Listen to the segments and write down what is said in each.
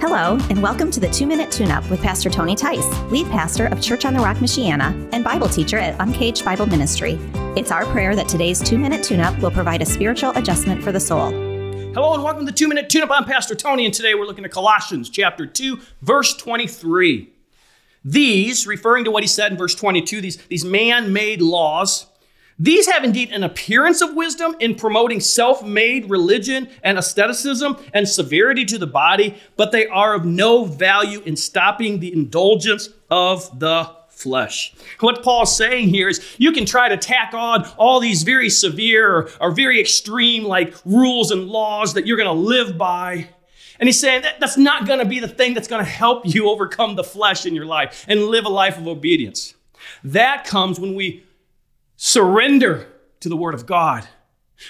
Hello, and welcome to the Two Minute Tune Up with Pastor Tony Tice, lead pastor of Church on the Rock, Michiana, and Bible teacher at Uncaged Bible Ministry. It's our prayer that today's Two Minute Tune Up will provide a spiritual adjustment for the soul. Hello and welcome to the Two Minute Tune Up. I'm Pastor Tony, and today we're looking at Colossians chapter 2, verse 23. These, referring to what he said in verse 22, these, these man made laws, these have indeed an appearance of wisdom in promoting self made religion and asceticism and severity to the body, but they are of no value in stopping the indulgence of the flesh. What Paul's saying here is you can try to tack on all these very severe or, or very extreme like rules and laws that you're going to live by. And he's saying that that's not going to be the thing that's going to help you overcome the flesh in your life and live a life of obedience. That comes when we surrender to the Word of God,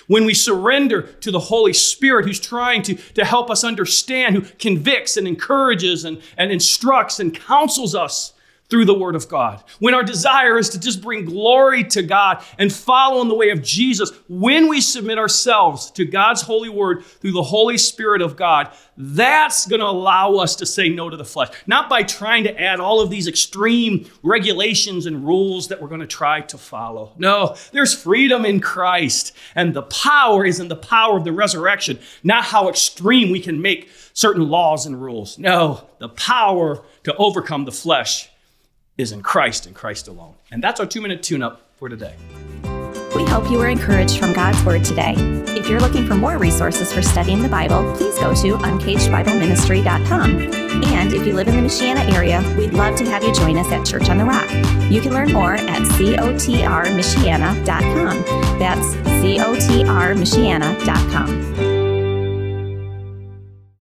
when we surrender to the Holy Spirit who's trying to, to help us understand, who convicts and encourages and, and instructs and counsels us through the Word of God. When our desire is to just bring glory to God and follow in the way of Jesus, when we submit ourselves to God's holy Word through the Holy Spirit of God, that's going to allow us to say no to the flesh. Not by trying to add all of these extreme regulations and rules that we're going to try to follow. No, there's freedom in Christ, and the power is in the power of the resurrection, not how extreme we can make certain laws and rules. No, the power to overcome the flesh is in Christ and Christ alone. And that's our two minute tune up for today. We hope you were encouraged from God's Word today. If you're looking for more resources for studying the Bible, please go to uncagedbibleministry.com. And if you live in the Michiana area, we'd love to have you join us at Church on the Rock. You can learn more at cotrmichiana.com. That's cotrmichiana.com.